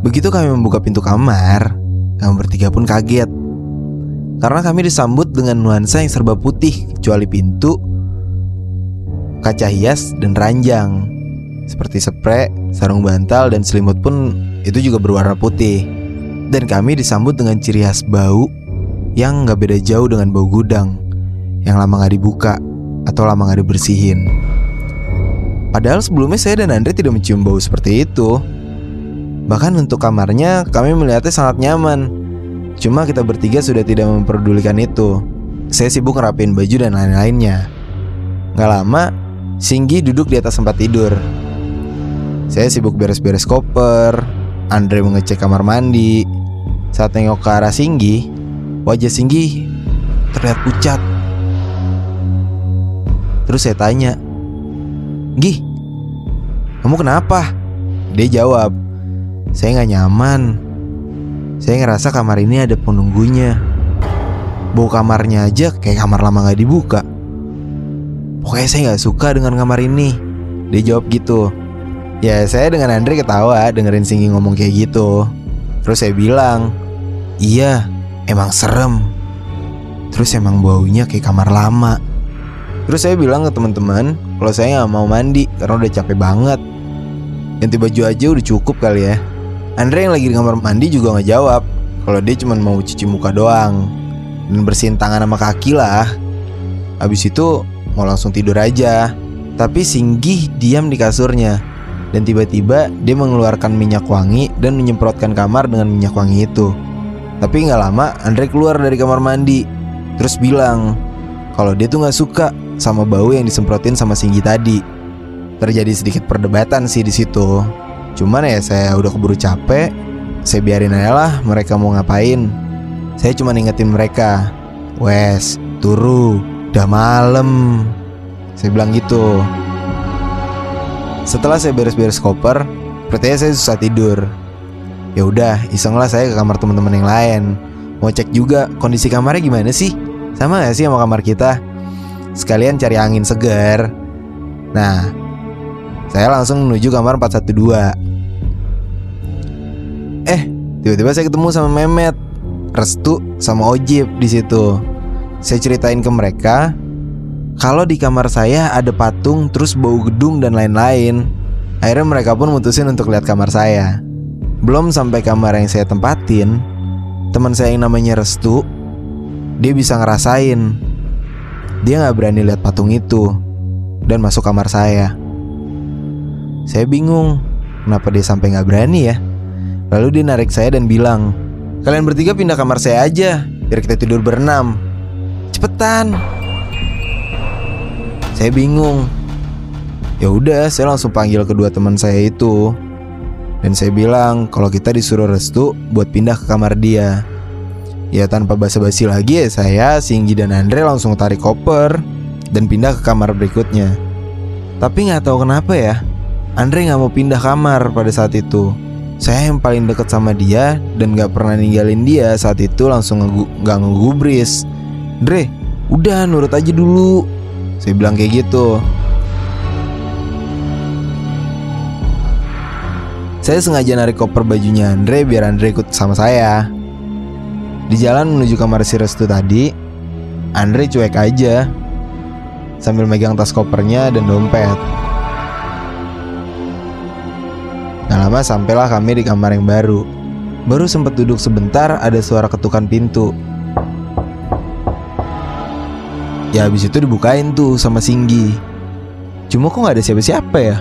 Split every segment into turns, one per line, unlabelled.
Begitu kami membuka pintu kamar, kami bertiga pun kaget. Karena kami disambut dengan nuansa yang serba putih kecuali pintu, kaca hias, dan ranjang. Seperti spray, sarung bantal, dan selimut pun itu juga berwarna putih. Dan kami disambut dengan ciri khas bau yang nggak beda jauh dengan bau gudang yang lama nggak dibuka atau lama nggak dibersihin. Padahal sebelumnya saya dan Andre tidak mencium bau seperti itu. Bahkan untuk kamarnya kami melihatnya sangat nyaman. Cuma kita bertiga sudah tidak memperdulikan itu. Saya sibuk ngerapin baju dan lain-lainnya. Gak lama, Singgi duduk di atas tempat tidur. Saya sibuk beres-beres koper. Andre mengecek kamar mandi. Saat nengok ke arah Singgi, wajah Singgi terlihat pucat. Terus saya tanya, Gih, kamu kenapa? Dia jawab, saya nggak nyaman. Saya ngerasa kamar ini ada penunggunya. Bau kamarnya aja kayak kamar lama nggak dibuka. Pokoknya saya nggak suka dengan kamar ini. Dia jawab gitu. Ya saya dengan Andre ketawa dengerin Singgi ngomong kayak gitu. Terus saya bilang, iya emang serem. Terus emang baunya kayak kamar lama. Terus saya bilang ke teman-teman kalau saya nggak mau mandi karena udah capek banget. Ganti baju aja udah cukup kali ya. Andre yang lagi di kamar mandi juga nggak jawab kalau dia cuma mau cuci muka doang dan bersihin tangan sama kaki lah. Habis itu mau langsung tidur aja. Tapi Singgih diam di kasurnya dan tiba-tiba dia mengeluarkan minyak wangi dan menyemprotkan kamar dengan minyak wangi itu. Tapi nggak lama Andre keluar dari kamar mandi terus bilang kalau dia tuh nggak suka sama bau yang disemprotin sama Singgi tadi. Terjadi sedikit perdebatan sih di situ. Cuman ya saya udah keburu capek, saya biarin aja lah mereka mau ngapain. Saya cuma ingetin mereka, wes turu, udah malam. Saya bilang gitu. Setelah saya beres-beres koper, sepertinya saya susah tidur. Ya udah, iseng lah saya ke kamar teman-teman yang lain. Mau cek juga kondisi kamarnya gimana sih? Sama gak sih sama kamar kita? Sekalian cari angin segar. Nah, saya langsung menuju kamar 412. Eh, tiba-tiba saya ketemu sama Memet, Restu, sama Ojib di situ. Saya ceritain ke mereka kalau di kamar saya ada patung terus bau gedung dan lain-lain. Akhirnya mereka pun mutusin untuk lihat kamar saya. Belum sampai kamar yang saya tempatin, teman saya yang namanya Restu, dia bisa ngerasain. Dia nggak berani lihat patung itu dan masuk kamar saya. Saya bingung, kenapa dia sampai nggak berani ya? Lalu dia narik saya dan bilang, kalian bertiga pindah kamar saya aja, biar kita tidur berenam. Cepetan. Saya bingung. Ya udah, saya langsung panggil kedua teman saya itu. Dan saya bilang kalau kita disuruh restu buat pindah ke kamar dia. Ya tanpa basa-basi lagi ya saya, Singgi dan Andre langsung tarik koper dan pindah ke kamar berikutnya. Tapi nggak tahu kenapa ya, Andre nggak mau pindah kamar pada saat itu. Saya yang paling deket sama dia dan nggak pernah ninggalin dia saat itu langsung nggak ngegubris. Dre, udah nurut aja dulu. Saya bilang kayak gitu. Saya sengaja narik koper bajunya Andre biar Andre ikut sama saya. Di jalan menuju kamar si Restu tadi, Andre cuek aja sambil megang tas kopernya dan dompet. Lama sampailah kami di kamar yang baru. Baru sempat duduk sebentar ada suara ketukan pintu. Ya habis itu dibukain tuh sama Singgi. Cuma kok gak ada siapa-siapa ya?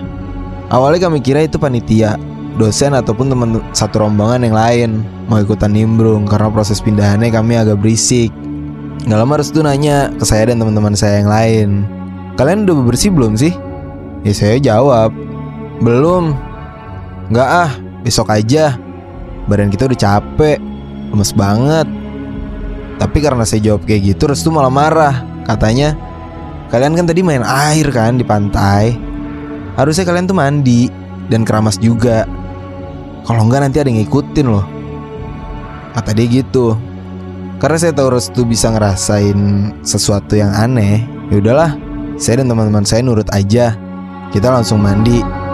Awalnya kami kira itu panitia, dosen ataupun teman satu rombongan yang lain mau ikutan nimbrung karena proses pindahannya kami agak berisik. Gak lama Restu nanya ke saya dan teman-teman saya yang lain. Kalian udah bersih belum sih? Ya saya jawab, belum. Gak ah, besok aja. Badan kita udah capek, lemes banget. Tapi karena saya jawab kayak gitu, Restu malah marah. Katanya, kalian kan tadi main air kan di pantai. Harusnya kalian tuh mandi dan keramas juga. Kalau enggak nanti ada yang ngikutin loh. Kata dia gitu. Karena saya tahu Restu bisa ngerasain sesuatu yang aneh. Ya udahlah, saya dan teman-teman saya nurut aja. Kita langsung mandi.